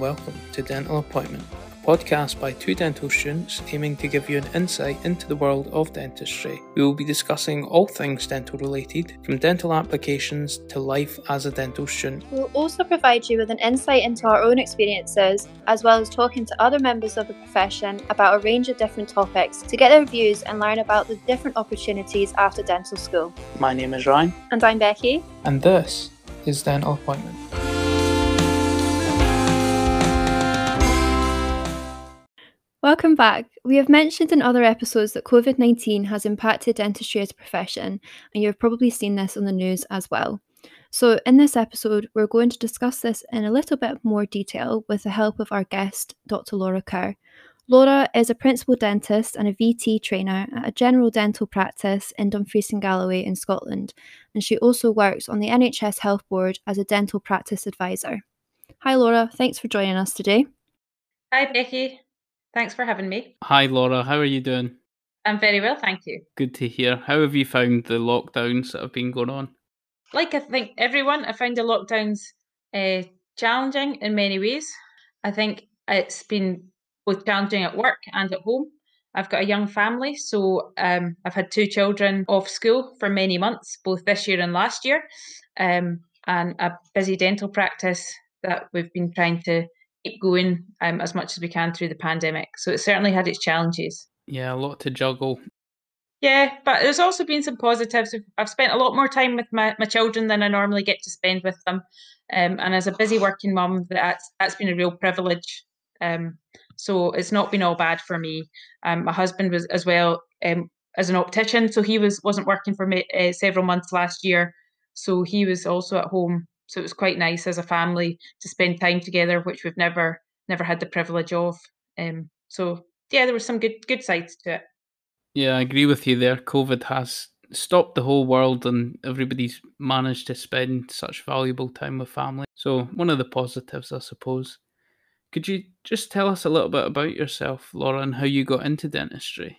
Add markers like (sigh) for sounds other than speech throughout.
welcome to Dental Appointment, a podcast by two dental students aiming to give you an insight into the world of dentistry. We will be discussing all things dental related, from dental applications to life as a dental student. We'll also provide you with an insight into our own experiences, as well as talking to other members of the profession about a range of different topics to get their views and learn about the different opportunities after dental school. My name is Ryan, And I'm Becky. and this is Dental Appointment. Welcome back. We have mentioned in other episodes that COVID 19 has impacted dentistry as a profession, and you've probably seen this on the news as well. So, in this episode, we're going to discuss this in a little bit more detail with the help of our guest, Dr. Laura Kerr. Laura is a principal dentist and a VT trainer at a general dental practice in Dumfries and Galloway in Scotland, and she also works on the NHS Health Board as a dental practice advisor. Hi, Laura. Thanks for joining us today. Hi, Becky. Thanks for having me. Hi, Laura. How are you doing? I'm very well, thank you. Good to hear. How have you found the lockdowns that have been going on? Like I think everyone, I find the lockdowns uh, challenging in many ways. I think it's been both challenging at work and at home. I've got a young family, so um, I've had two children off school for many months, both this year and last year, um, and a busy dental practice that we've been trying to keep going um, as much as we can through the pandemic. So it certainly had its challenges. Yeah, a lot to juggle. Yeah, but there's also been some positives. I've spent a lot more time with my, my children than I normally get to spend with them. Um, and as a busy working mum, that's that's been a real privilege. Um, so it's not been all bad for me. Um, my husband was as well um, as an optician, so he was wasn't working for me uh, several months last year. So he was also at home. So it was quite nice as a family to spend time together, which we've never never had the privilege of. Um, so yeah, there were some good good sides to it. Yeah, I agree with you there. COVID has stopped the whole world and everybody's managed to spend such valuable time with family. So, one of the positives, I suppose. Could you just tell us a little bit about yourself, Laura, and how you got into dentistry?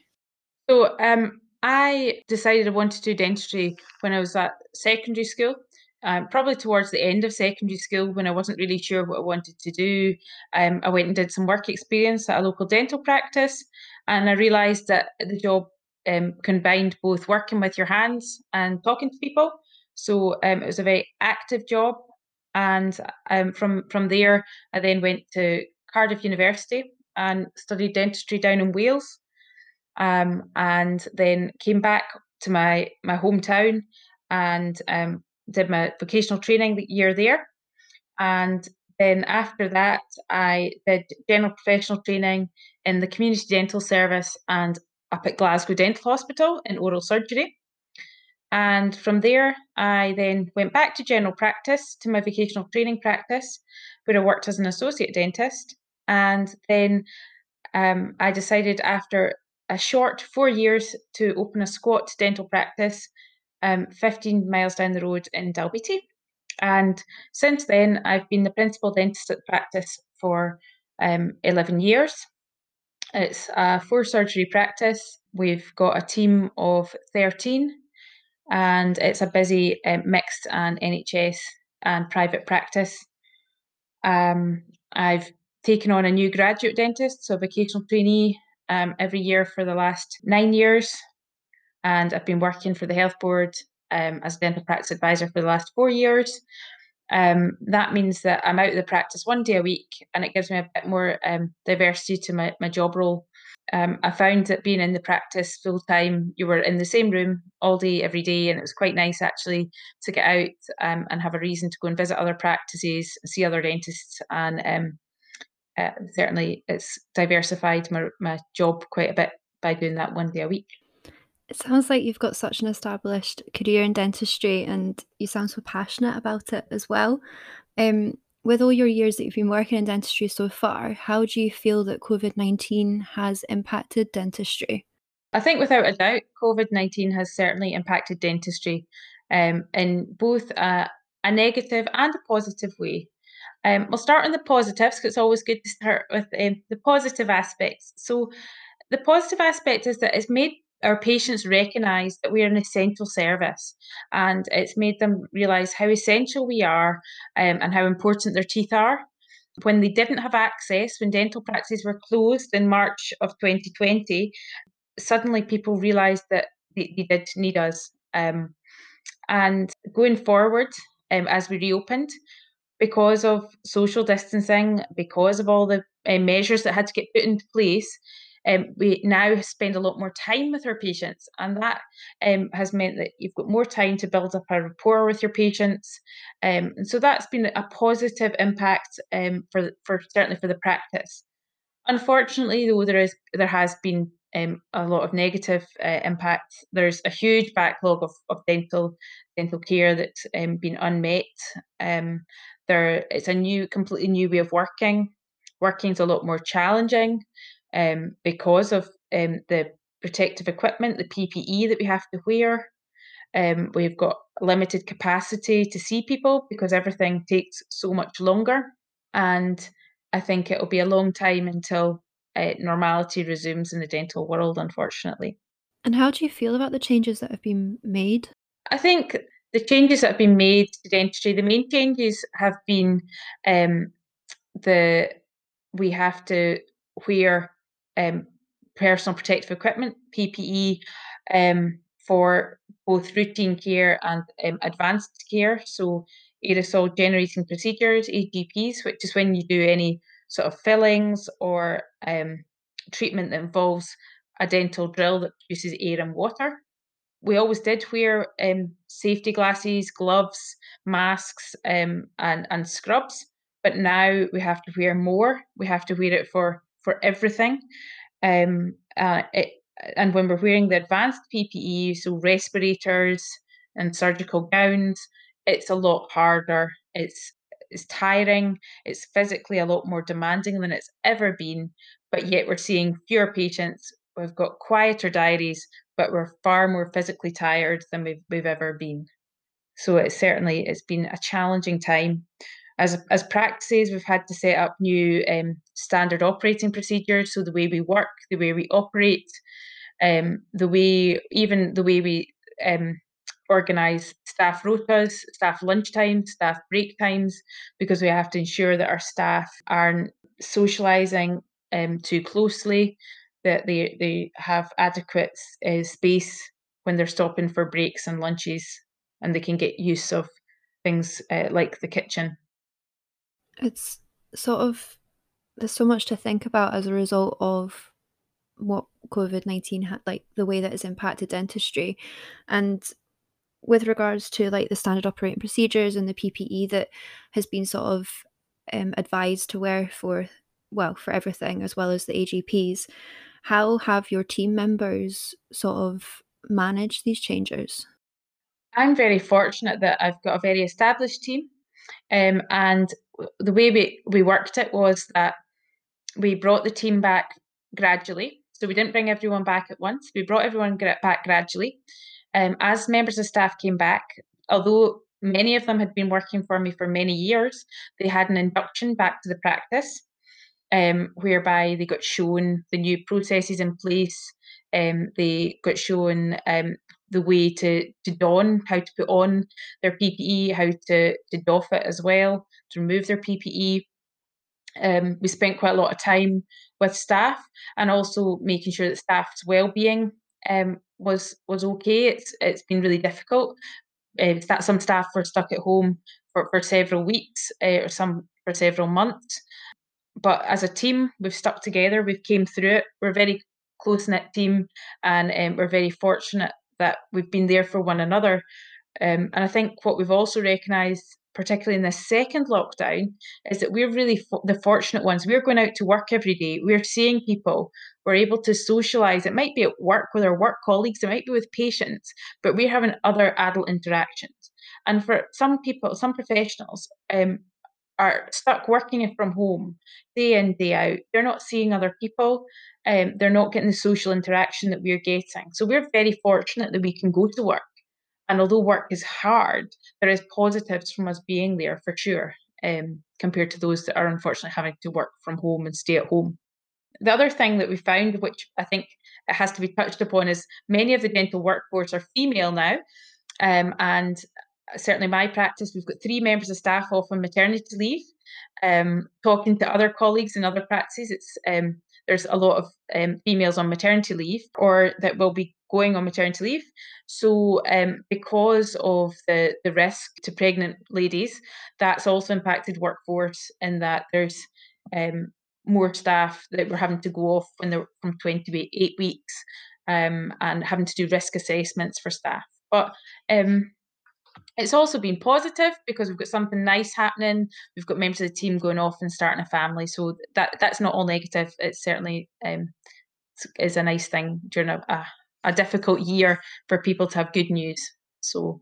So, um, I decided I wanted to do dentistry when I was at secondary school. Um, probably towards the end of secondary school, when I wasn't really sure what I wanted to do, um, I went and did some work experience at a local dental practice, and I realised that the job um, combined both working with your hands and talking to people. So um, it was a very active job, and um, from from there, I then went to Cardiff University and studied dentistry down in Wales um, and then came back to my my hometown and um, did my vocational training year there. And then after that, I did general professional training in the community dental service and up at Glasgow Dental Hospital in oral surgery. And from there, I then went back to general practice to my vocational training practice, where I worked as an associate dentist. And then um, I decided after a short four years to open a squat dental practice um, 15 miles down the road in Dalbeattie. And since then, I've been the principal dentist at the practice for um, 11 years. It's a four surgery practice. We've got a team of 13, and it's a busy um, mixed and NHS and private practice. Um, I've taken on a new graduate dentist, so vocational trainee, um, every year for the last nine years. And I've been working for the health board um, as a dental practice advisor for the last four years. Um, that means that I'm out of the practice one day a week and it gives me a bit more um, diversity to my, my job role. Um, I found that being in the practice full time, you were in the same room all day, every day, and it was quite nice actually to get out um, and have a reason to go and visit other practices, see other dentists, and um, uh, certainly it's diversified my, my job quite a bit by doing that one day a week. It sounds like you've got such an established career in dentistry and you sound so passionate about it as well. Um, with all your years that you've been working in dentistry so far, how do you feel that COVID 19 has impacted dentistry? I think without a doubt, COVID 19 has certainly impacted dentistry um, in both a, a negative and a positive way. Um, we'll start on the positives because it's always good to start with um, the positive aspects. So, the positive aspect is that it's made our patients recognise that we are an essential service and it's made them realise how essential we are um, and how important their teeth are. When they didn't have access, when dental practices were closed in March of 2020, suddenly people realised that they, they, did need us. Um, and going forward, um, as we reopened, because of social distancing, because of all the uh, measures that had to get put into place, um, we now spend a lot more time with our patients, and that um, has meant that you've got more time to build up a rapport with your patients, um, and so that's been a positive impact um, for for certainly for the practice. Unfortunately, though, there is there has been um, a lot of negative uh, impact. There's a huge backlog of, of dental dental care that's um, been unmet. There, it's a new, completely new way of working. Working is a lot more challenging um, because of um, the protective equipment, the PPE that we have to wear. Um, we've got limited capacity to see people because everything takes so much longer. And I think it'll be a long time until uh, normality resumes in the dental world, unfortunately. And how do you feel about the changes that have been made? I think the changes that have been made to dentistry, the main changes have been um, the we have to wear um, personal protective equipment, PPE, um, for both routine care and um, advanced care. So aerosol generating procedures, AGPs, which is when you do any sort of fillings or um, treatment that involves a dental drill that produces air and water. We always did wear um, safety glasses, gloves, masks, um, and and scrubs, but now we have to wear more. We have to wear it for for everything. Um, uh, it, and when we're wearing the advanced PPE, so respirators and surgical gowns, it's a lot harder. It's it's tiring. It's physically a lot more demanding than it's ever been. But yet we're seeing fewer patients. We've got quieter diaries, but we're far more physically tired than we've we've ever been. So it's certainly it's been a challenging time. As as practices, we've had to set up new um, standard operating procedures. So the way we work, the way we operate, um, the way even the way we um, organise staff rotas, staff lunch times, staff break times, because we have to ensure that our staff aren't socialising um, too closely, that they, they have adequate uh, space when they're stopping for breaks and lunches, and they can get use of things uh, like the kitchen. It's sort of, there's so much to think about as a result of what COVID 19 had, like the way that it's impacted dentistry. And with regards to like the standard operating procedures and the PPE that has been sort of um, advised to wear for well for everything as well as the AGPs, how have your team members sort of managed these changes? I'm very fortunate that I've got a very established team, um, and the way we we worked it was that we brought the team back gradually. So we didn't bring everyone back at once. We brought everyone back gradually. Um, as members of staff came back, although many of them had been working for me for many years, they had an induction back to the practice, um, whereby they got shown the new processes in place. Um, they got shown um, the way to, to don, how to put on their PPE, how to, to doff it as well, to remove their PPE. Um, we spent quite a lot of time with staff and also making sure that staff's well-being um, was was okay. It's it's been really difficult. Uh, that some staff were stuck at home for, for several weeks uh, or some for several months. But as a team, we've stuck together. We've came through it. We're a very close knit team, and um, we're very fortunate that we've been there for one another. Um, and I think what we've also recognised particularly in this second lockdown, is that we're really the fortunate ones. We're going out to work every day. We're seeing people. We're able to socialize. It might be at work with our work colleagues, it might be with patients, but we're having other adult interactions. And for some people, some professionals, um, are stuck working from home day in day out they're not seeing other people um, they're not getting the social interaction that we're getting so we're very fortunate that we can go to work and although work is hard, there is positives from us being there for sure, um, compared to those that are unfortunately having to work from home and stay at home. The other thing that we found, which I think it has to be touched upon, is many of the dental workforce are female now. Um, and certainly my practice, we've got three members of staff off on maternity leave. um, talking to other colleagues in other practices. It's um, there's a lot of um, females on maternity leave or that will be going on maternity leave. So um, because of the the risk to pregnant ladies, that's also impacted workforce in that there's um, more staff that were having to go off when they're from 28 weeks um, and having to do risk assessments for staff. But um, it's also been positive because we've got something nice happening. We've got members of the team going off and starting a family. So that that's not all negative. It's certainly um, is a nice thing during a, a, a difficult year for people to have good news. So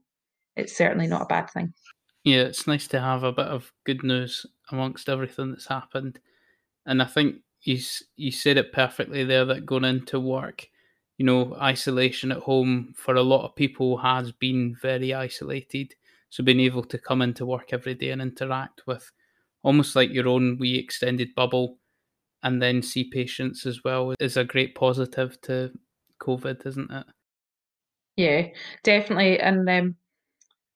it's certainly not a bad thing. Yeah, it's nice to have a bit of good news amongst everything that's happened. And I think you you said it perfectly there that going into work you know, isolation at home for a lot of people has been very isolated. So being able to come into work every day and interact with almost like your own wee extended bubble and then see patients as well is a great positive to COVID, isn't it? Yeah, definitely. And um,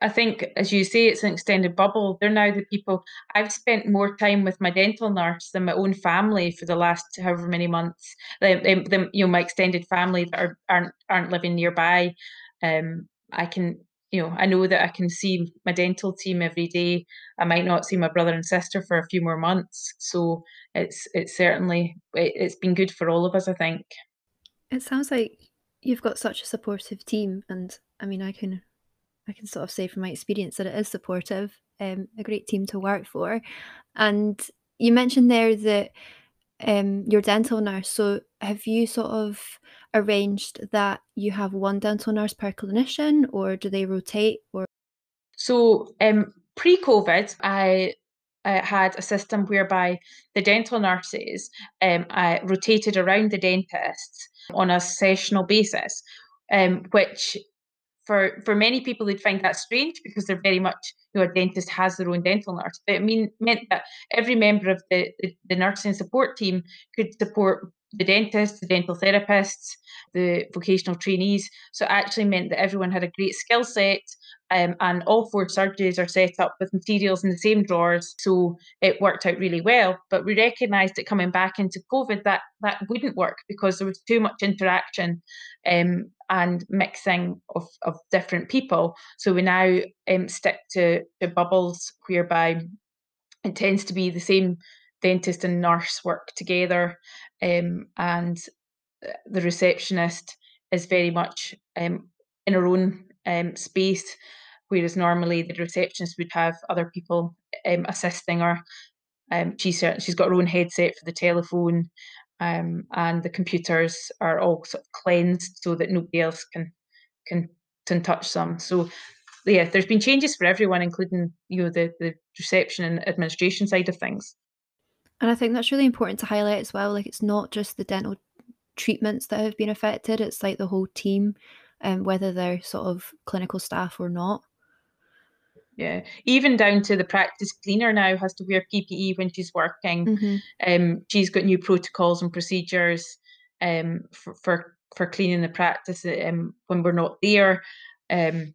I think, as you say, it's an extended bubble. They're now the people. I've spent more time with my dental nurse than my own family for the last however many months. You know, my extended family that are, aren't aren't living nearby. Um, I can, you know, I know that I can see my dental team every day. I might not see my brother and sister for a few more months. So it's it's certainly it, it's been good for all of us. I think. It sounds like you've got such a supportive team, and I mean, I can I can sort of say from my experience that it is supportive, um, a great team to work for. And you mentioned there that um, your dental nurse. So have you sort of arranged that you have one dental nurse per clinician, or do they rotate? Or so um, pre-COVID, I had a system whereby the dental nurses um, I rotated around the dentists on a sessional basis, um, which for for many people they'd find that strange because they're very much you know a dentist has their own dental nurse. But it mean meant that every member of the, the, the nursing support team could support the dentists the dental therapists the vocational trainees. So it actually meant that everyone had a great skill set um, and all four surgeries are set up with materials in the same drawers so it worked out really well but we recognized that coming back into covid that that wouldn't work because there was too much interaction um, and mixing of, of different people. So we now um, stick to, to bubbles whereby it tends to be the same dentist and nurse work together, um, and uh, the receptionist is very much um, in her own um, space, whereas normally the receptionist would have other people um, assisting her. Um, she's she's got her own headset for the telephone, um, and the computers are all sort of cleansed so that nobody else can can can touch them. So yeah, there's been changes for everyone, including you know the the reception and administration side of things. And I think that's really important to highlight as well. Like it's not just the dental treatments that have been affected; it's like the whole team, um, whether they're sort of clinical staff or not. Yeah, even down to the practice cleaner now has to wear PPE when she's working. Mm-hmm. Um, she's got new protocols and procedures um, for, for for cleaning the practice um, when we're not there. Um,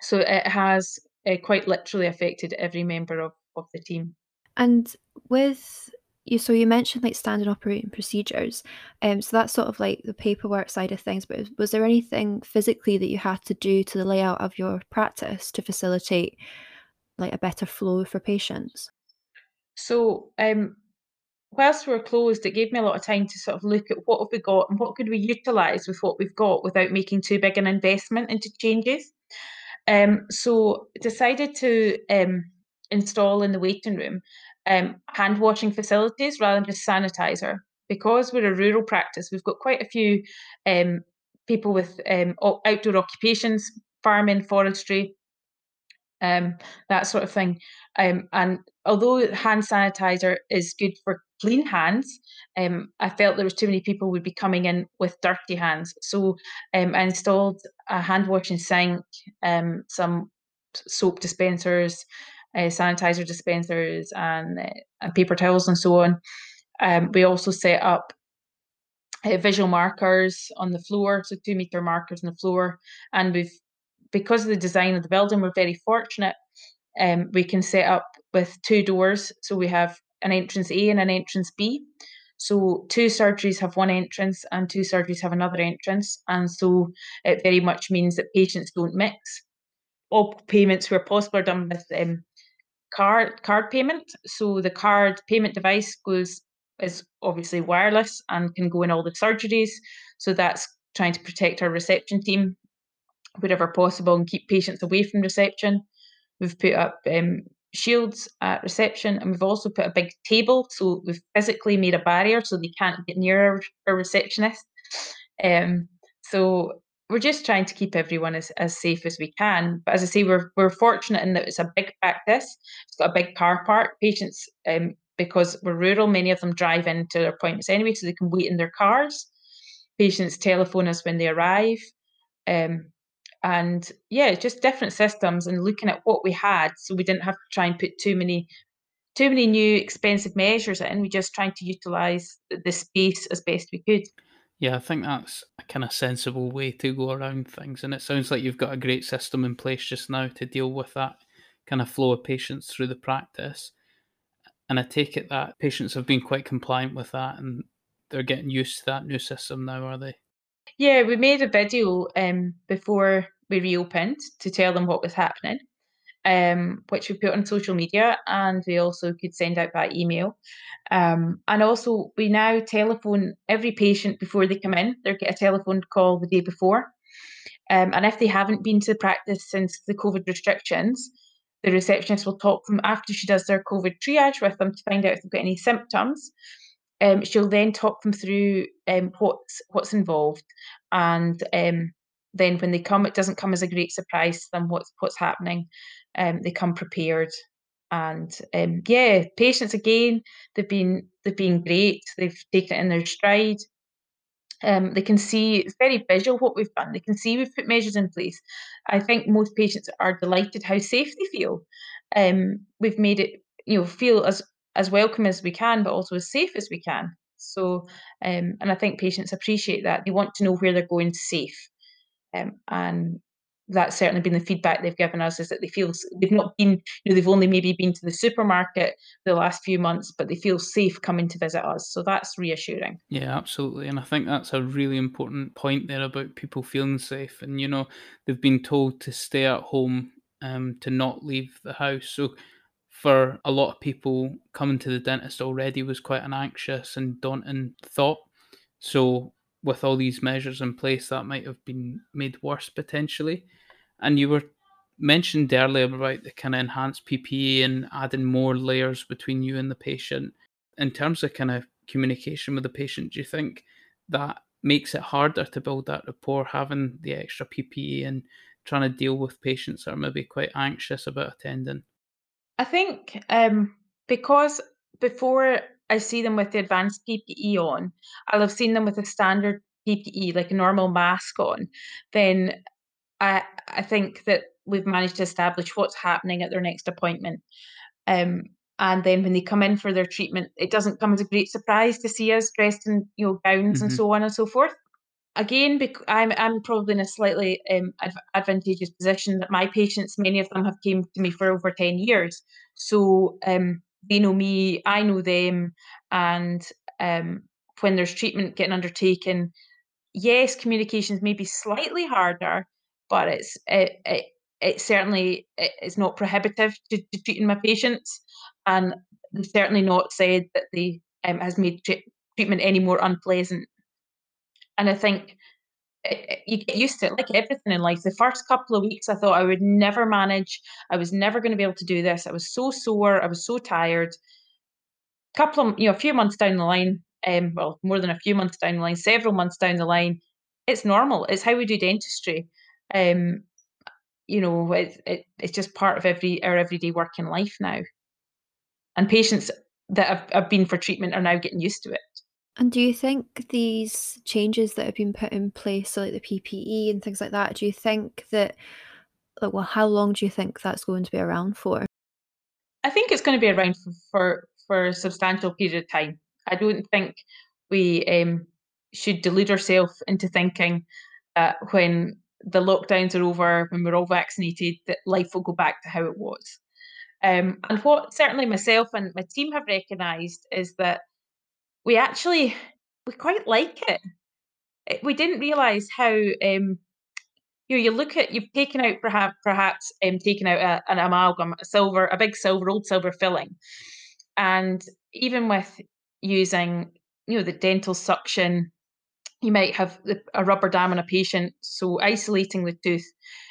so it has uh, quite literally affected every member of, of the team. And with you so you mentioned like standard operating procedures um so that's sort of like the paperwork side of things but was there anything physically that you had to do to the layout of your practice to facilitate like a better flow for patients? So um whilst we were closed it gave me a lot of time to sort of look at what have we got and what could we utilize with what we've got without making too big an investment into changes. Um so decided to um install in the waiting room um, hand washing facilities rather than just sanitizer. Because we're a rural practice, we've got quite a few um, people with um, outdoor occupations, farming, forestry, um, that sort of thing. Um, and although hand sanitizer is good for clean hands, um, I felt there was too many people would be coming in with dirty hands. So I installed a hand washing sink, some soap dispensers, uh, sanitizer dispensers and, uh, and paper towels and so on. Um, we also set up uh, visual markers on the floor, so two meter markers on the floor, and we've because of the design of the building, we're very fortunate. Um, we can set up with two doors. So we have an entrance A and an entrance B. So two surgeries have one entrance and two surgeries have another entrance. And so it very much means that patients don't mix. All payments where possible are done with um, card card payment. So the card payment device goes is obviously wireless and can go in all the surgeries. So that's trying to protect our reception team wherever possible and keep patients away from reception. We've put up um, shields at reception and we've also put a big table. So we've physically made a barrier so they can't get near our, our receptionist. Um, so we're just trying to keep everyone as, as safe as we can. But as I say, we're we're fortunate in that it's a big practice. It's got a big car park. Patients, um, because we're rural, many of them drive into their appointments anyway, so they can wait in their cars. Patients telephone us when they arrive. Um, and yeah, just different systems and looking at what we had, so we didn't have to try and put too many too many new expensive measures in. We just trying to utilize the space as best we could. Yeah, I think that's a kind of sensible way to go around things. And it sounds like you've got a great system in place just now to deal with that kind of flow of patients through the practice. And I take it that patients have been quite compliant with that and they're getting used to that new system now, are they? Yeah, we made a video um, before we reopened to tell them what was happening, um, which we put on social media and we also could send out by email. Um, and also, we now telephone every patient before they come in. They get a telephone call the day before. Um, and if they haven't been to the practice since the COVID restrictions, the receptionist will talk them after she does their COVID triage with them to find out if they've got any symptoms. Um, she'll then talk them through um, what's what's involved, and um, then when they come, it doesn't come as a great surprise to them what's what's happening. Um, they come prepared, and um, yeah, patients again, they've been they've been great. They've taken it in their stride. Um, they can see it's very visual what we've done. They can see we've put measures in place. I think most patients are delighted how safe they feel. Um, we've made it, you know, feel as as welcome as we can, but also as safe as we can. So, um, and I think patients appreciate that. They want to know where they're going safe, um, and that's certainly been the feedback they've given us is that they feel they've not been, you know, they've only maybe been to the supermarket the last few months, but they feel safe coming to visit us. So that's reassuring. Yeah, absolutely. And I think that's a really important point there about people feeling safe. And, you know, they've been told to stay at home, um, to not leave the house. So for a lot of people, coming to the dentist already was quite an anxious and daunting thought. So with all these measures in place, that might have been made worse potentially. And you were mentioned earlier about the kind of enhanced PPE and adding more layers between you and the patient. In terms of kind of communication with the patient, do you think that makes it harder to build that rapport having the extra PPE and trying to deal with patients that are maybe quite anxious about attending? I think um, because before I see them with the advanced PPE on, I'll have seen them with a standard PPE, like a normal mask on, then I I think that we've managed to establish what's happening at their next appointment. Um, and then when they come in for their treatment, it doesn't come as a great surprise to see us dressed in you know gowns mm-hmm. and so on and so forth. Again, bec- I'm I'm probably in a slightly um, adv- advantageous position that my patients, many of them, have came to me for over ten years, so um, they know me, I know them, and um, when there's treatment getting undertaken, yes, communications may be slightly harder, but it's it, it, it certainly it, it's not prohibitive to, to, treating my patients, and they've certainly not said that they um, has made treatment any more unpleasant. And I think you get used to it, like everything in life. The first couple of weeks, I thought I would never manage. I was never going to be able to do this. I was so sore. I was so tired. Couple of, you know, a few months down the line, um, well, more than a few months down the line, several months down the line, it's normal. It's how we do dentistry. Um, you know, it, it, it's just part of every our everyday working life now. And patients that have, have been for treatment are now getting used to it. And do you think these changes that have been put in place, so like the PPE and things like that, do you think that, like, well, how long do you think that's going to be around for? I think it's going to be around for for, for a substantial period of time. I don't think we um, should delude ourselves into thinking that when the lockdowns are over, when we're all vaccinated, that life will go back to how it was. Um, and what certainly myself and my team have recognised is that we actually we quite like it. We didn't realise how um, you know you look at you've taken out perhaps perhaps um, taken out a, an amalgam, a silver, a big silver, old silver filling, and even with using you know the dental suction you might have a rubber dam on a patient, so isolating the tooth.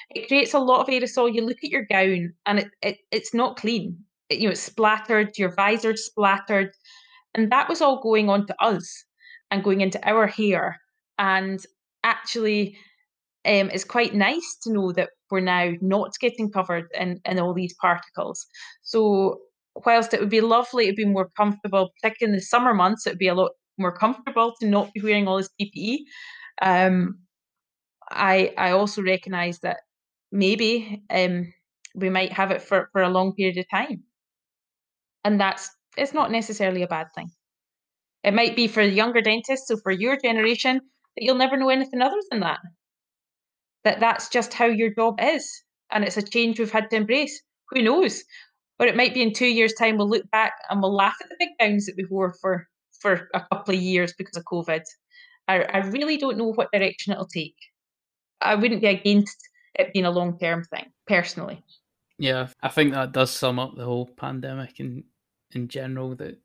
It creates a lot of aerosol. You look at your gown and it, it it's not clean. It, you know, it's splattered, your visor's splattered. And that was all going on to us and going into our hair. And actually, um, it's quite nice to know that we're now not getting covered in, in all these particles. So whilst it would be lovely to be more comfortable, particularly in the summer months, it would be a lot more comfortable to not be wearing all this PPE. Um, I I also recognise that maybe um, we might have it for, for a long period of time, and that's it's not necessarily a bad thing. It might be for younger dentists, so for your generation, that you'll never know anything other than that. That that's just how your job is, and it's a change we've had to embrace. Who knows? Or it might be in two years' time we'll look back and we'll laugh at the big gowns that we wore for for a couple of years because of COVID. I, I really don't know what direction it'll take. I wouldn't be against it being a long term thing, personally. Yeah, I think that does sum up the whole pandemic in in general. That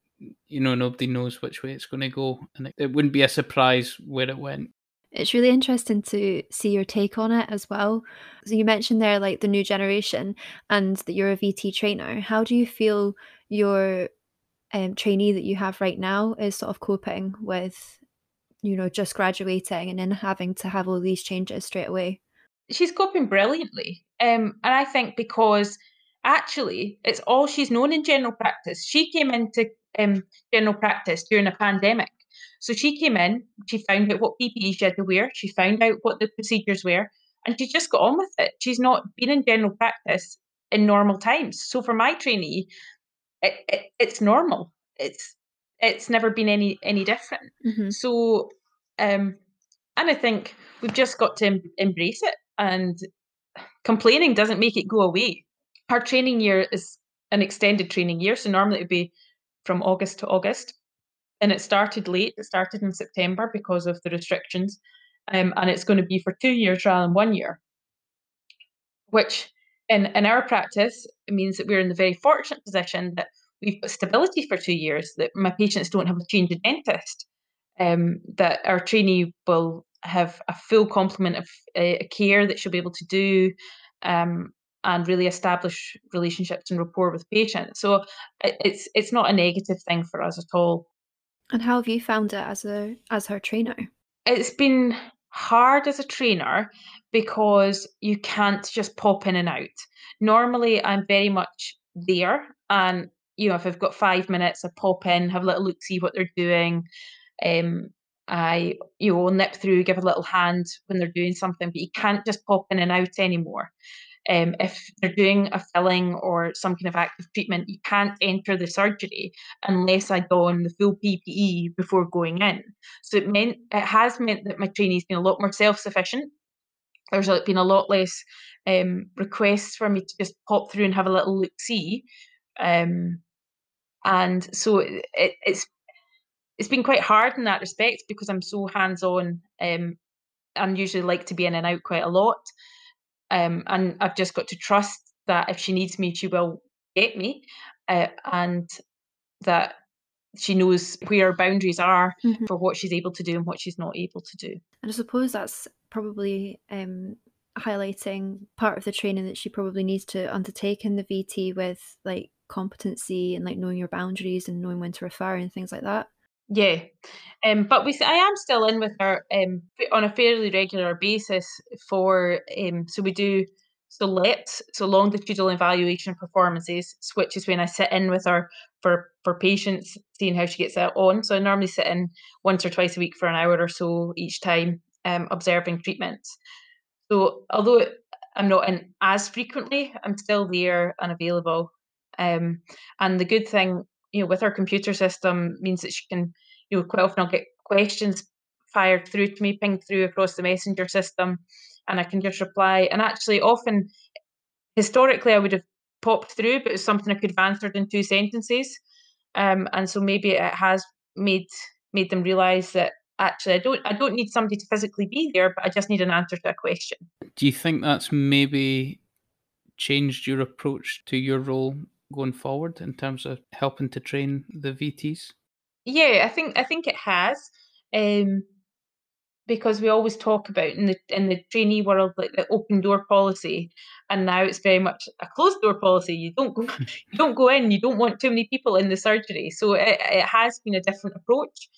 you know nobody knows which way it's going to go, and it, it wouldn't be a surprise where it went. It's really interesting to see your take on it as well. So you mentioned there like the new generation and that you're a VT trainer. How do you feel your um, trainee that you have right now is sort of coping with, you know, just graduating and then having to have all these changes straight away? She's coping brilliantly. Um, and I think because actually it's all she's known in general practice. She came into um, general practice during a pandemic. So she came in, she found out what PPE she had to wear, she found out what the procedures were, and she just got on with it. She's not been in general practice in normal times. So for my trainee, it, it, it's normal. It's it's never been any any different. Mm-hmm. So, um, and I think we've just got to em- embrace it. And complaining doesn't make it go away. Our training year is an extended training year, so normally it would be from August to August, and it started late. It started in September because of the restrictions, um, and it's going to be for two years rather than one year, which in, in our practice, it means that we're in the very fortunate position that we've got stability for two years, that my patients don't have to change a dentist, um, that our trainee will have a full complement of uh, care that she'll be able to do um, and really establish relationships and rapport with patients. So it's it's not a negative thing for us at all. And how have you found it as a as her trainer? It's been hard as a trainer because you can't just pop in and out. Normally, I'm very much there, and you know, if I've got five minutes, I pop in, have a little look, see what they're doing. Um, I you know nip through, give a little hand when they're doing something, but you can't just pop in and out anymore. Um, if they're doing a filling or some kind of active treatment, you can't enter the surgery unless I don the full PPE before going in. So it meant it has meant that my trainee's been a lot more self-sufficient. There's been a lot less um, requests for me to just pop through and have a little look see. Um, and so it, it's it's been quite hard in that respect because I'm so hands on. Um, usually like to be in and out quite a lot. Um, and I've just got to trust that if she needs me, she will get me, uh, and that she knows where boundaries are mm-hmm. for what she's able to do and what she's not able to do. And I suppose that's probably um, highlighting part of the training that she probably needs to undertake in the VT with like competency and like knowing your boundaries and knowing when to refer and things like that. Yeah, um, but we I am still in with her um on a fairly regular basis for um so we do so let so longitudinal evaluation performances, which is when I sit in with her for for patients, seeing how she gets that on. So I normally sit in once or twice a week for an hour or so each time, um, observing treatments. So although I'm not in as frequently, I'm still there and available. Um, and the good thing you know, with our computer system means that she can, you know, quite often I'll get questions fired through to me, pinged through across the messenger system, and I can just reply. And actually, often, historically, I would have popped through, but it's something I could have answered in two sentences. Um, and so maybe it has made made them realise that actually I don't I don't need somebody to physically be there, but I just need an answer to a question. Do you think that's maybe changed your approach to your role going forward in terms of helping to train the VTs? Yeah, I think I think it has. Um, because we always talk about in the in the trainee world like the open door policy and now it's very much a closed door policy you don't go (laughs) you don't go in you don't want too many people in the surgery so it, it has been a different approach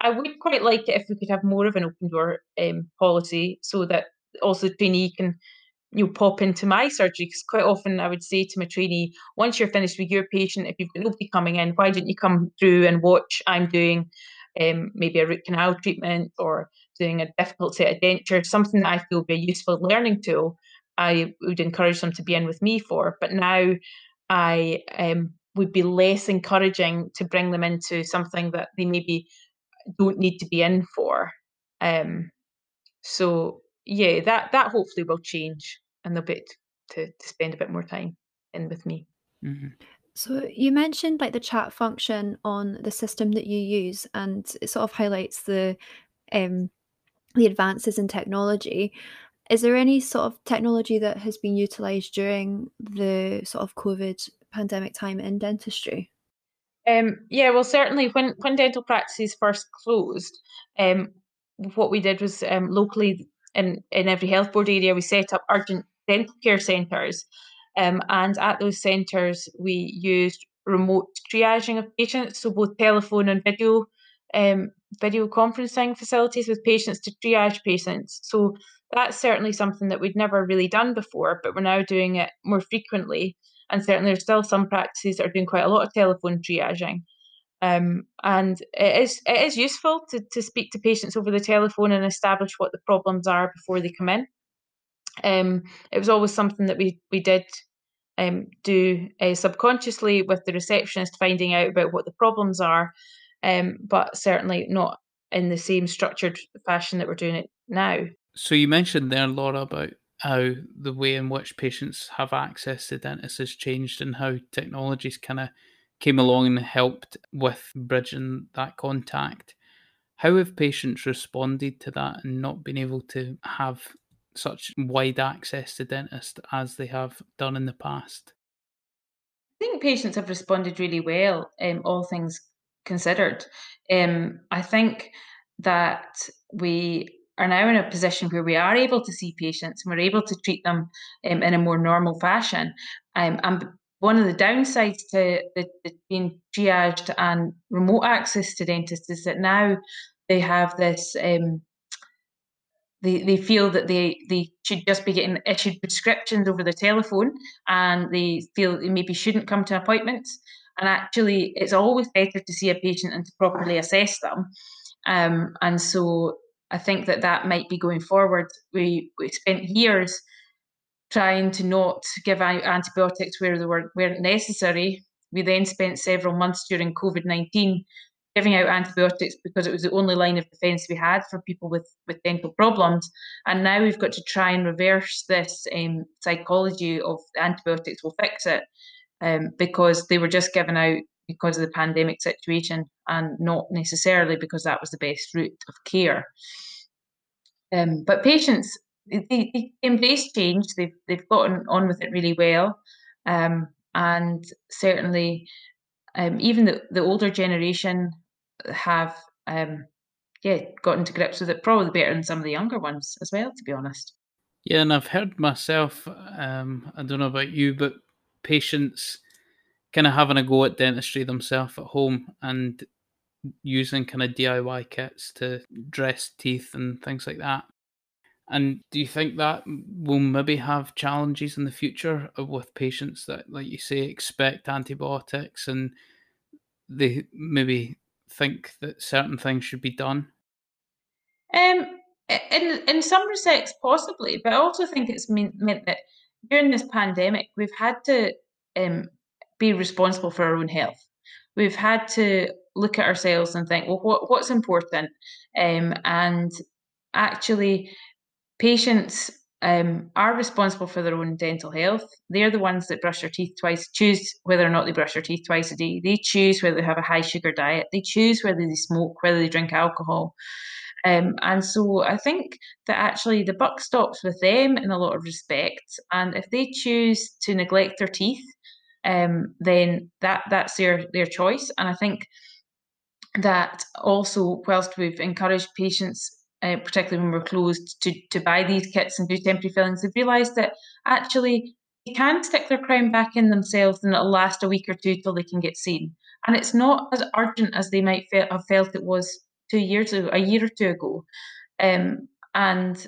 i would quite like it if we could have more of an open door um, policy so that also the trainee can you pop into my surgery because quite often I would say to my trainee, once you're finished with your patient, if you've got nobody coming in, why don't you come through and watch I'm doing um, maybe a root canal treatment or doing a difficult set of dentures, something that I feel would be a useful learning tool, I would encourage them to be in with me for. But now I um, would be less encouraging to bring them into something that they maybe don't need to be in for. Um, so yeah, that that hopefully will change and they'll be to, to spend a bit more time in with me. Mm-hmm. So you mentioned like the chat function on the system that you use, and it sort of highlights the um, the advances in technology. Is there any sort of technology that has been utilized during the sort of COVID pandemic time in dentistry? Um, yeah, well, certainly when when dental practices first closed, um, what we did was um, locally in in every health board area we set up urgent dental care centres um, and at those centres, we used remote triaging of patients, so both telephone and video um, video conferencing facilities with patients to triage patients. So that's certainly something that we'd never really done before, but we're now doing it more frequently. And certainly, there's still some practices that are doing quite a lot of telephone triaging. Um, and it is it is useful to, to speak to patients over the telephone and establish what the problems are before they come in. Um, it was always something that we we did um, do uh, subconsciously with the receptionist finding out about what the problems are, um, but certainly not in the same structured fashion that we're doing it now. So you mentioned there, Laura, about how the way in which patients have access to dentists has changed and how technologies kind of came along and helped with bridging that contact. How have patients responded to that and not been able to have such wide access to dentists as they have done in the past? I think patients have responded really well, um, all things considered. Um, I think that we are now in a position where we are able to see patients and we're able to treat them um, in a more normal fashion. Um, and one of the downsides to the, the being triaged and remote access to dentists is that now they have this um, they, they feel that they, they should just be getting issued prescriptions over the telephone and they feel they maybe shouldn't come to appointments. And actually, it's always better to see a patient and to properly assess them. Um, and so I think that that might be going forward. We, we spent years trying to not give antibiotics where they were, weren't necessary. We then spent several months during COVID 19 giving out antibiotics because it was the only line of defence we had for people with, with dental problems. And now we've got to try and reverse this um, psychology of antibiotics will fix it um, because they were just given out because of the pandemic situation and not necessarily because that was the best route of care. Um, but patients, they, they embrace change. They've they've gotten on with it really well, um, and certainly, um, even the, the older generation have um, yeah gotten to grips with it probably better than some of the younger ones as well to be honest. Yeah and i've heard myself um, i don't know about you but patients kind of having a go at dentistry themselves at home and using kind of diy kits to dress teeth and things like that. And do you think that will maybe have challenges in the future with patients that like you say expect antibiotics and they maybe think that certain things should be done? Um, in in some respects, possibly, but I also think it's mean, meant that during this pandemic, we've had to um, be responsible for our own health. We've had to look at ourselves and think, well, what what's important, um, and actually, patients um, are responsible for their own dental health. They're the ones that brush their teeth twice, choose whether or not they brush their teeth twice a day. They choose whether they have a high sugar diet. They choose whether they smoke, whether they drink alcohol. Um, and so I think that actually the buck stops with them in a lot of respects. And if they choose to neglect their teeth, um, then that that's their their choice. And I think that also, whilst we've encouraged patients uh, particularly when we're closed, to, to buy these kits and do temporary fillings, they've realised that actually they can stick their crown back in themselves and it'll last a week or two till they can get seen. And it's not as urgent as they might fe- have felt it was two years ago, a year or two ago. Um, and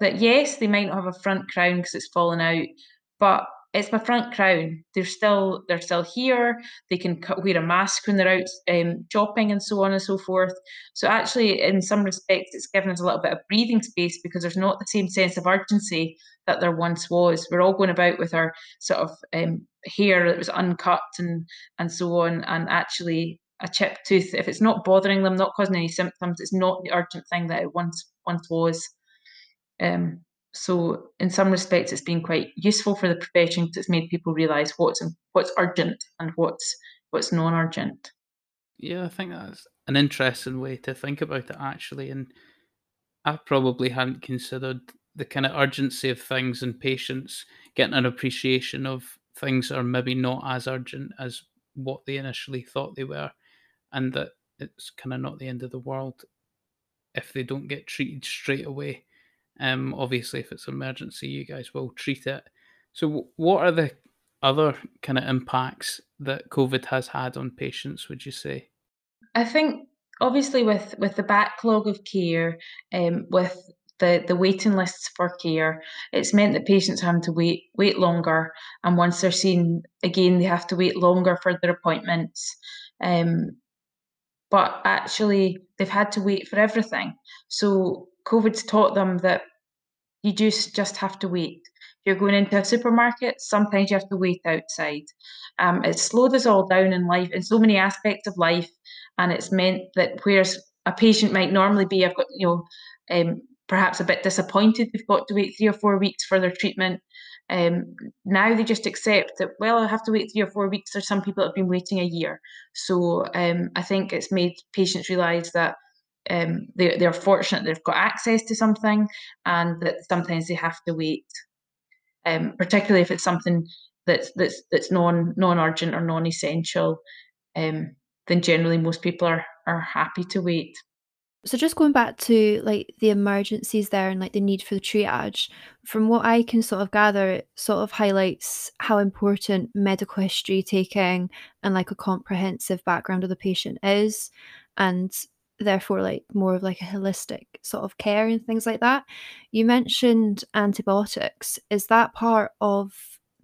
that yes, they might not have a front crown because it's fallen out, but it's my front crown. They're still they're still here. They can wear a mask when they're out um, shopping and so on and so forth. So actually, in some respects, it's given us a little bit of breathing space because there's not the same sense of urgency that there once was. We're all going about with our sort of um, hair that was uncut and and so on, and actually a chipped tooth, if it's not bothering them, not causing any symptoms, it's not the urgent thing that it once once was. Um, so in some respects, it's been quite useful for the profession because it's made people realise what's what's urgent and what's what's non-urgent. Yeah, I think that's an interesting way to think about it actually, and I probably hadn't considered the kind of urgency of things and patients getting an appreciation of things that are maybe not as urgent as what they initially thought they were, and that it's kind of not the end of the world if they don't get treated straight away. Um, obviously, if it's an emergency, you guys will treat it. So, what are the other kind of impacts that COVID has had on patients? Would you say? I think obviously with with the backlog of care, um, with the, the waiting lists for care, it's meant that patients have to wait wait longer, and once they're seen again, they have to wait longer for their appointments. Um, but actually, they've had to wait for everything. So COVID's taught them that you just just have to wait. You're going into a supermarket, sometimes you have to wait outside. Um, it's slowed us all down in life, in so many aspects of life, and it's meant that whereas a patient might normally be, I've got you know, um, perhaps a bit disappointed they've got to wait three or four weeks for their treatment. Um, now they just accept that, well, I have to wait three or four weeks. There's some people that have been waiting a year. So um, I think it's made patients realise that um, they're, they're fortunate they've got access to something and that sometimes they have to wait, um, particularly if it's something that's that's that's non non urgent or non essential. Um, then generally most people are are happy to wait. So just going back to like the emergencies there and like the need for the triage, from what I can sort of gather, it sort of highlights how important medical history taking and like a comprehensive background of the patient is. And therefore like more of like a holistic sort of care and things like that. You mentioned antibiotics. Is that part of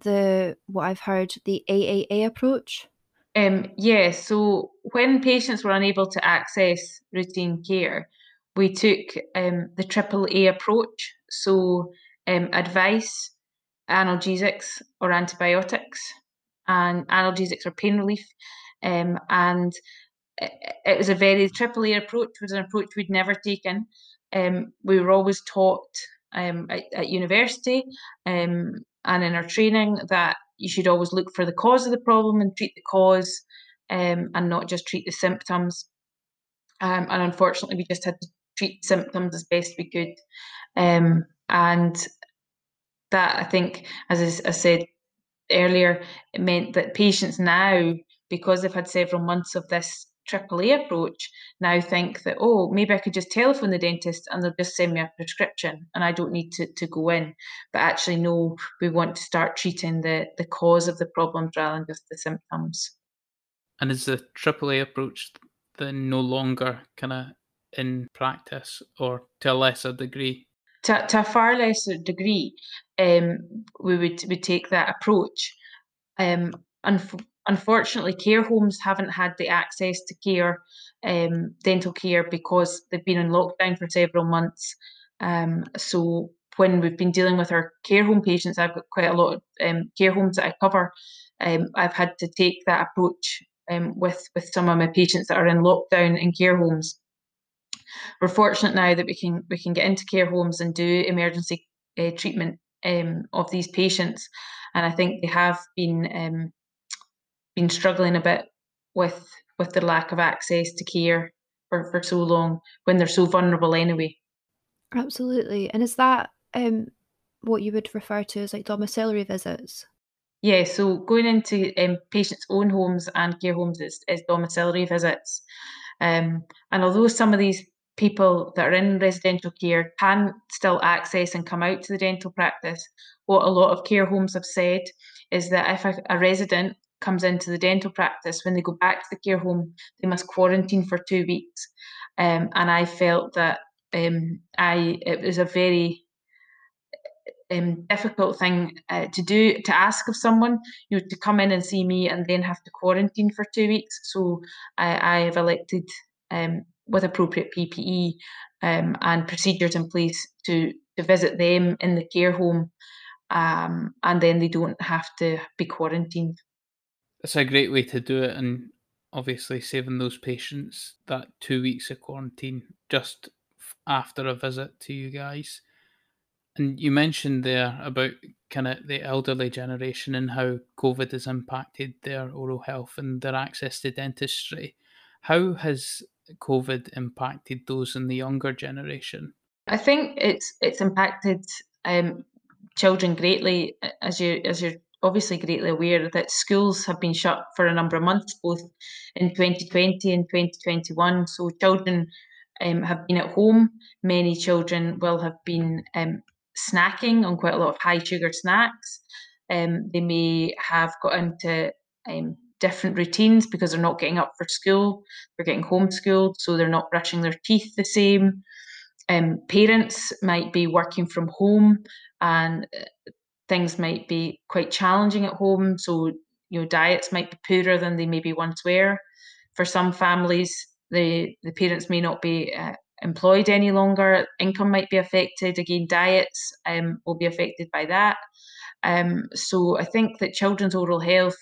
the what I've heard the AAA approach? Um, yeah, so when patients were unable to access routine care, we took um, the AAA approach. So um, advice, analgesics or antibiotics, and analgesics or pain relief, um, and it was a very triple A approach was an approach we'd never taken. Um, we were always taught um, at, at, university um, and in our training that you should always look for the cause of the problem and treat the cause um, and not just treat the symptoms. Um, and unfortunately, we just had to treat symptoms as best we could. Um, and that, I think, as I said earlier, it meant that patients now, because they've had several months of this AAA approach now think that, oh, maybe I could just telephone the dentist and they'll just send me a prescription and I don't need to, to go in. But actually, no, we want to start treating the, the cause of the problems rather than just the symptoms. And is the AAA approach then no longer kind of in practice or to a lesser degree? To, to a far lesser degree, um, we would we take that approach. Um, unfortunately, care homes haven't had the access to care, um, dental care, because they've been in lockdown for several months. Um, so when we've been dealing with our care home patients, I've got quite a lot of um, care homes that I cover. Um, I've had to take that approach um, with with some of my patients that are in lockdown in care homes. We're fortunate now that we can we can get into care homes and do emergency uh, treatment um, of these patients, and I think they have been been struggling a bit with with the lack of access to care for, for so long when they're so vulnerable anyway. Absolutely, and is that um, what you would refer to as like domiciliary visits? Yeah, so going into um, patients' own homes and care homes is, is domiciliary visits. Um, and although some of these people that are in residential care can still access and come out to the dental practice, what a lot of care homes have said is that if a, a resident comes into the dental practice, when they go back to the care home, they must quarantine for two weeks. Um, and I felt that um, I it was a very um, difficult thing uh, to do to ask of someone you know, to come in and see me and then have to quarantine for two weeks. So I, I have elected um, with appropriate PPE um, and procedures in place to to visit them in the care home, um, and then they don't have to be quarantined. It's a great way to do it, and obviously saving those patients that two weeks of quarantine just after a visit to you guys. And you mentioned there about kind of the elderly generation and how COVID has impacted their oral health and their access to dentistry. How has COVID impacted those in the younger generation? I think it's it's impacted um, children greatly, as you as you're obviously greatly aware that schools have been shut for a number of months, both in 2020 and 2021. So children um, have been at home. Many children will have been um, snacking on quite a lot of high sugar snacks. Um, they may have got into um, different routines because they're not getting up for school, they're getting homeschooled, so they're not brushing their teeth the same. Um, parents might be working from home and uh, things might be quite challenging at home. So, you know, diets might be poorer than they maybe once were. For some families, the, the parents may not be uh, employed any longer. Income might be affected. Again, diets um, will be affected by that. Um, so I think that children's oral health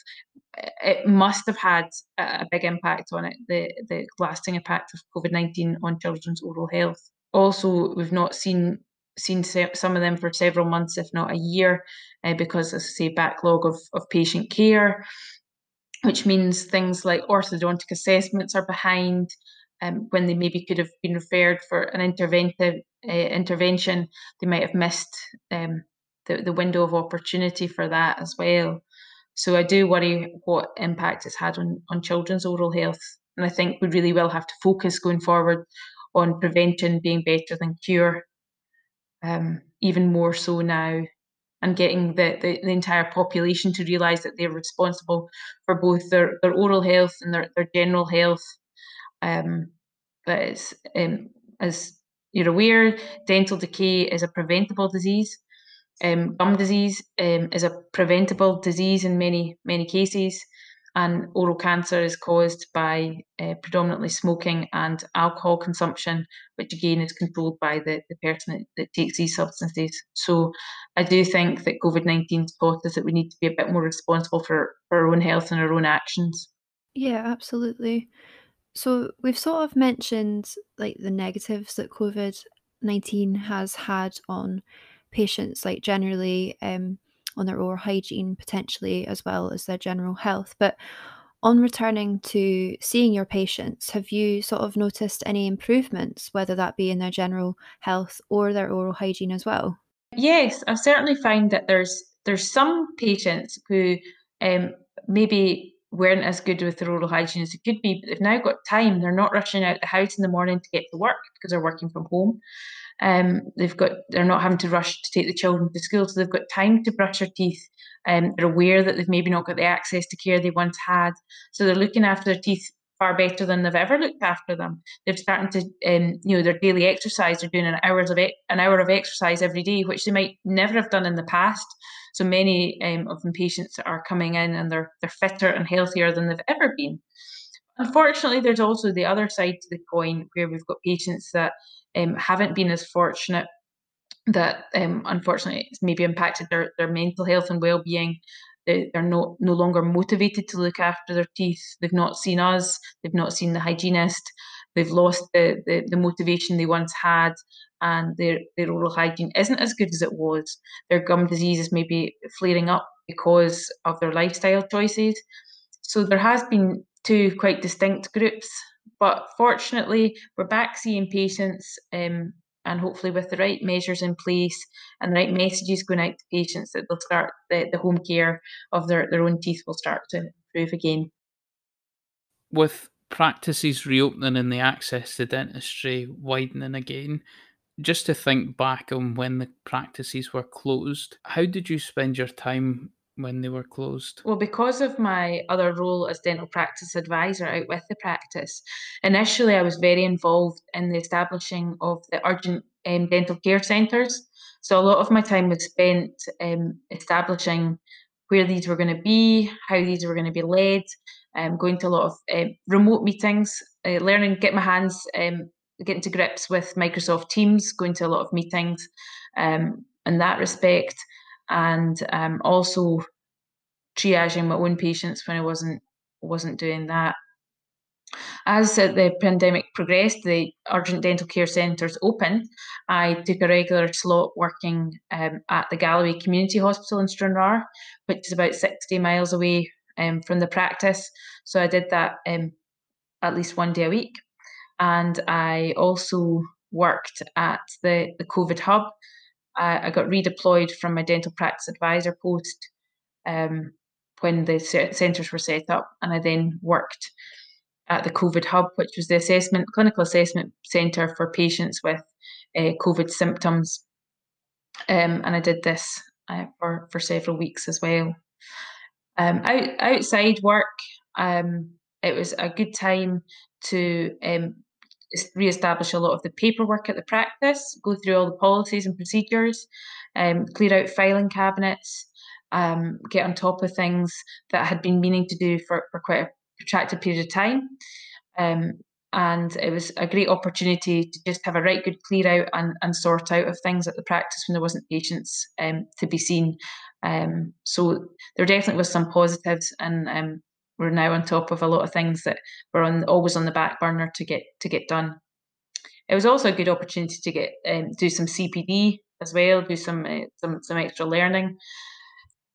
it must have had a big impact on it, the, the lasting impact of COVID 19 on children's oral health. Also, we've not seen seen some of them for several months, if not a year, uh, because, as I say, backlog of, of patient care, which means things like orthodontic assessments are behind um, when they maybe could have been referred for an interventive uh, intervention. They might have missed um, the, the window of opportunity for that as well. So I do worry what impact it's had on, on children's oral health. And I think we really will have to focus going forward on prevention being better than cure, um, even more so now, and getting the, the, the entire population to realise that they're responsible for both their, their oral health and their, their general health. Um, but it's, um, as you're aware, dental decay is a preventable disease. Um, gum disease um, is a preventable disease in many many cases, and oral cancer is caused by uh, predominantly smoking and alcohol consumption, which again is controlled by the, the person that, takes these substances. So I do think that COVID 19 taught us that we need to be a bit more responsible for, for our own health and our own actions. Yeah, absolutely. So we've sort of mentioned like the negatives that COVID 19 has had on patients, like generally um, on their oral hygiene, potentially, as well as their general health. But on returning to seeing your patients, have you sort of noticed any improvements, whether that be in their general health or their oral hygiene as well? Yes, I've certainly found that there's there's some patients who um, maybe weren't as good with their oral hygiene as it could be, but they've now got time. They're not rushing out the house in the morning to get to work because they're working from home. Um, they've got they're not having to rush to take the children to school, so they've got time to brush their teeth. Um, they're aware that they've maybe not got the access to care they once had, so they're looking after their teeth far better than they've ever looked after them. They're starting to, um, you know, their daily exercise. They're doing an hours of an hour of exercise every day, which they might never have done in the past. So many um, of them patients are coming in and they're they're fitter and healthier than they've ever been. Unfortunately, there's also the other side to the coin where we've got patients that um, haven't been as fortunate that um, unfortunately it's maybe impacted their, their mental health and well-being they, are not no longer motivated to look after their teeth they've not seen us they've not seen the hygienist they've lost the, the, the motivation they once had and their, their oral hygiene isn't as good as it was. Their gum disease is maybe flaring up because of their lifestyle choices. So there has been two quite distinct groups, but fortunately we're back seeing patients um, and hopefully with the right measures in place and the right messages going out to patients that they'll start the, the home care of their, their own teeth will start to improve again. With practices reopening and the access to dentistry widening again, just to think back on when the practices were closed, how did you spend your time when they were closed? Well, because of my other role as dental practice advisor out with the practice, initially I was very involved in the establishing of the urgent um, dental care centres. So a lot of my time was spent um, establishing where these were going to be, how these were going to be led, um, going to a lot of uh, remote meetings, uh, learning, get my hands um, getting to grips with Microsoft Teams, going to a lot of meetings um, in that respect, and um, also triaging my own patients when I wasn't wasn't doing that. As the pandemic progressed, the urgent dental care centres opened. I took a regular slot working um, at the Galloway Community Hospital in Stranraer, which is about 60 miles away um, from the practice. So I did that um, at least one day a week and I also worked at the, the COVID hub. I, got redeployed from my dental practice advisor post um, when the centres were set up, and I then worked at the COVID hub, which was the assessment clinical assessment centre for patients with uh, COVID symptoms. Um, and I did this uh, for for several weeks as well. Um, out, outside work, um, it was a good time to um, re-establish a lot of the paperwork at the practice, go through all the policies and procedures, um, clear out filing cabinets, um, get on top of things that I had been meaning to do for, for quite a protracted period of time. Um, and it was a great opportunity to just have a right good clear out and, and sort out of things at the practice when there wasn't patients um, to be seen. Um, so there definitely was some positives, and um, we're now on top of a lot of things that were on always on the back burner to get to get done. It was also a good opportunity to get um, do some CPD as well, do some uh, some some extra learning,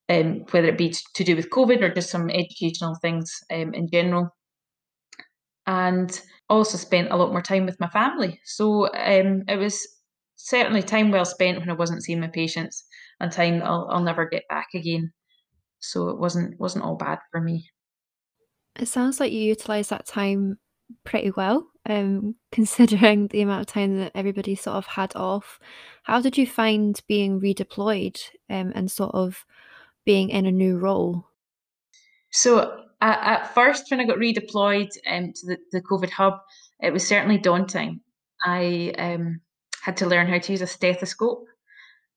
um, whether it be to do with COVID or just some educational things um, in general. And also spent a lot more time with my family. So um, it was certainly time well spent when I wasn't seeing my patients, and time I'll, I'll never get back again. So it wasn't wasn't all bad for me. It sounds like you utilise that time pretty well, um, (laughs) considering the amount of time that everybody sort of had off. How did you find being redeployed um, and sort of being in a new role? So at, first, when I got redeployed um, to the, the COVID hub, it was certainly daunting. I um, had to learn how to use a stethoscope.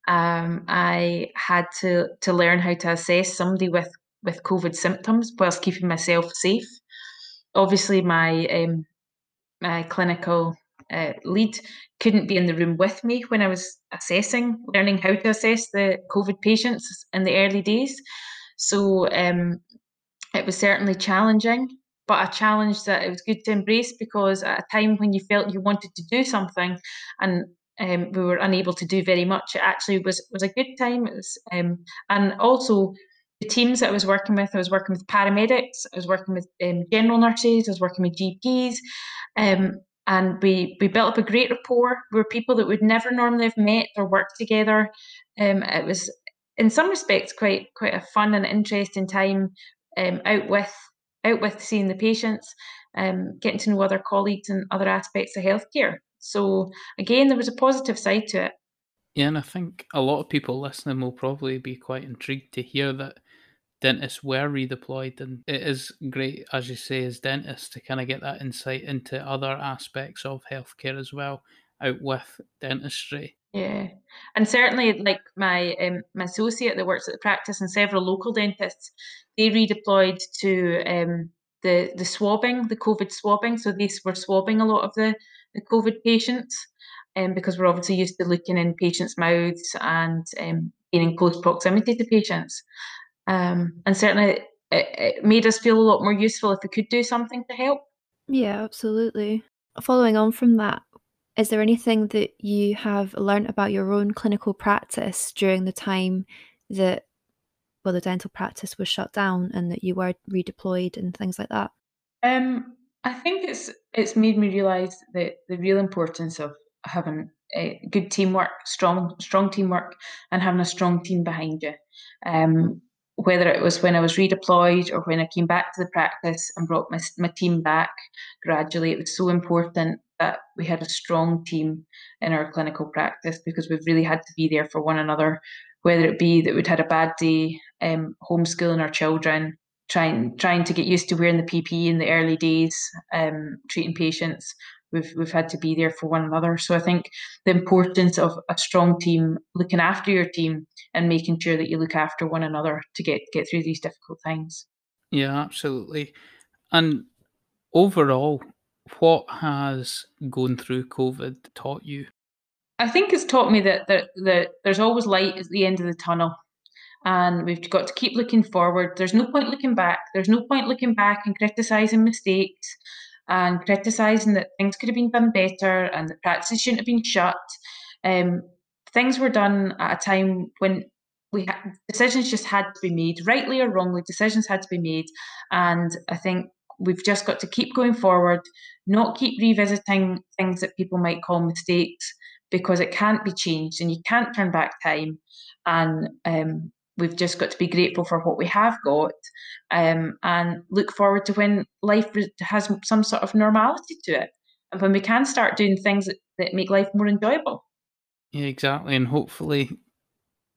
Um, I had to to learn how to assess somebody with with COVID symptoms whilst keeping myself safe. Obviously, my um, my clinical uh, lead couldn't be in the room with me when I was assessing, learning how to assess the COVID patients in the early days. So um, it was certainly challenging, but a challenge that it was good to embrace because at a time when you felt you wanted to do something and um, we were unable to do very much, it actually was was a good time. It was, um, and also the teams that I was working with, I was working with paramedics, I was working with um, general nurses, I was working with GPs, um, and we we built up a great rapport. We were people that would never normally have met or worked together. Um, it was, in some respects, quite quite a fun and interesting time um, out with out with seeing the patients, um, getting to know other colleagues and other aspects of healthcare. So again, there was a positive side to it. Yeah, and I think a lot of people listening will probably be quite intrigued to hear that dentists were redeployed, and it is great, as you say, as dentists to kind of get that insight into other aspects of healthcare as well, out with dentistry. Yeah, and certainly, like my um, my associate that works at the practice and several local dentists, they redeployed to um, the the swabbing, the COVID swabbing. So these were swabbing a lot of the the COVID patients, um, because we're obviously used to looking in patients' mouths and um, being in close proximity to patients. Um, and certainly it, it made us feel a lot more useful if we could do something to help. Yeah, absolutely. following on from that, is there anything that you have learned about your own clinical practice during the time that well the dental practice was shut down and that you were redeployed and things like that? Um, I think it's it's made me realise the the real importance of having a good teamwork, strong strong teamwork, and having a strong team behind you. Um, whether it was when I was redeployed or when I came back to the practice and brought my, my team back gradually, it was so important that we had a strong team in our clinical practice because we've really had to be there for one another, whether it be that we'd had a bad day um, homeschooling our children, trying trying to get used to wearing the PPE in the early days, um, treating patients, we've we've had to be there for one another. So I think the importance of a strong team, looking after your team, and making sure that you look after one another to get get through these difficult times. Yeah, absolutely. And overall, what has going through COVID taught you? I think it's taught me that that, that there's always light at the end of the tunnel. And we've got to keep looking forward. There's no point looking back. There's no point looking back and criticising mistakes and criticising that things could have been done better and that practices shouldn't have been shut. Um, things were done at a time when we ha- decisions just had to be made, rightly or wrongly, decisions had to be made, and I think we've just got to keep going forward, not keep revisiting things that people might call mistakes because it can't be changed and you can't turn back time. And um, we've just got to be grateful for what we have got um, and look forward to when life has some sort of normality to it and when we can start doing things that, that make life more enjoyable. Yeah, exactly. And hopefully,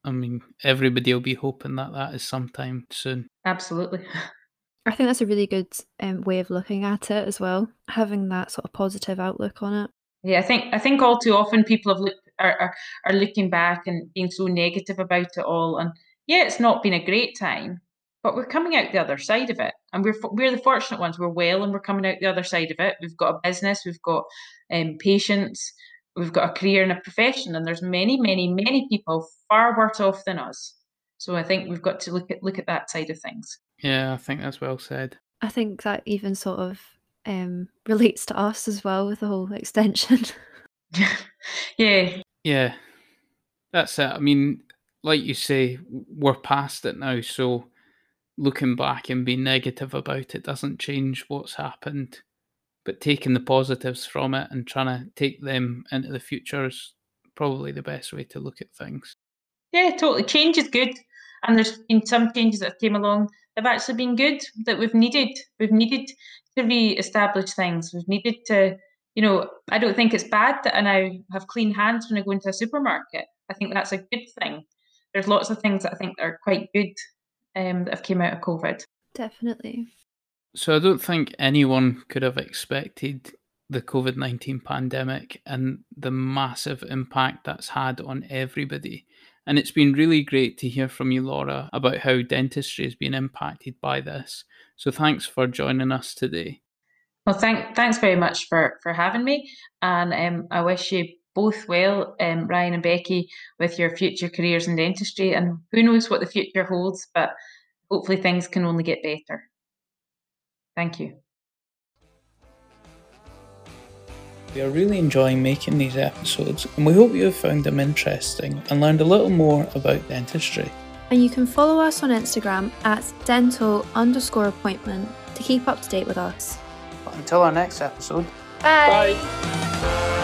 I mean, everybody will be hoping that that is sometime soon. Absolutely. (laughs) I think that's a really good um, way of looking at it as well, having that sort of positive outlook on it. Yeah, I think I think all too often people have looked are, are, are looking back and being so negative about it all, and yeah, it's not been a great time, but we're coming out the other side of it, and we're we're the fortunate ones. We're well, and we're coming out the other side of it. We've got a business, we've got um, patients, we've got a career and a profession, and there's many, many, many people far worse off than us. So I think we've got to look at look at that side of things. Yeah, I think that's well said. I think that even sort of um, relates to us as well with the whole extension. (laughs) (laughs) yeah. Yeah. That's it. I mean, like you say, we're past it now. So looking back and being negative about it doesn't change what's happened. But taking the positives from it and trying to take them into the future is probably the best way to look at things. Yeah, totally. Change is good. And there's been some changes that came along that have actually been good that we've needed. We've needed to re-establish things. We've needed to, you know, I don't think it's bad that I now have clean hands when I go into a supermarket. I think that's a good thing there's lots of things that I think are quite good um, that have came out of COVID. Definitely. So I don't think anyone could have expected the COVID 19 pandemic and the massive impact that's had on everybody. And it's been really great to hear from you, Laura, about how dentistry has been impacted by this. So thanks for joining us today. Well, thank, thanks very much for, for having me. And um, I wish you both well, um, Ryan and Becky, with your future careers in dentistry. And who knows what the future holds, but hopefully things can only get better. Thank you. We are really enjoying making these episodes, and we hope you have found them interesting and learned a little more about dentistry. And you can follow us on Instagram at dental underscore appointment to keep up to date with us. Until our next episode, bye. bye.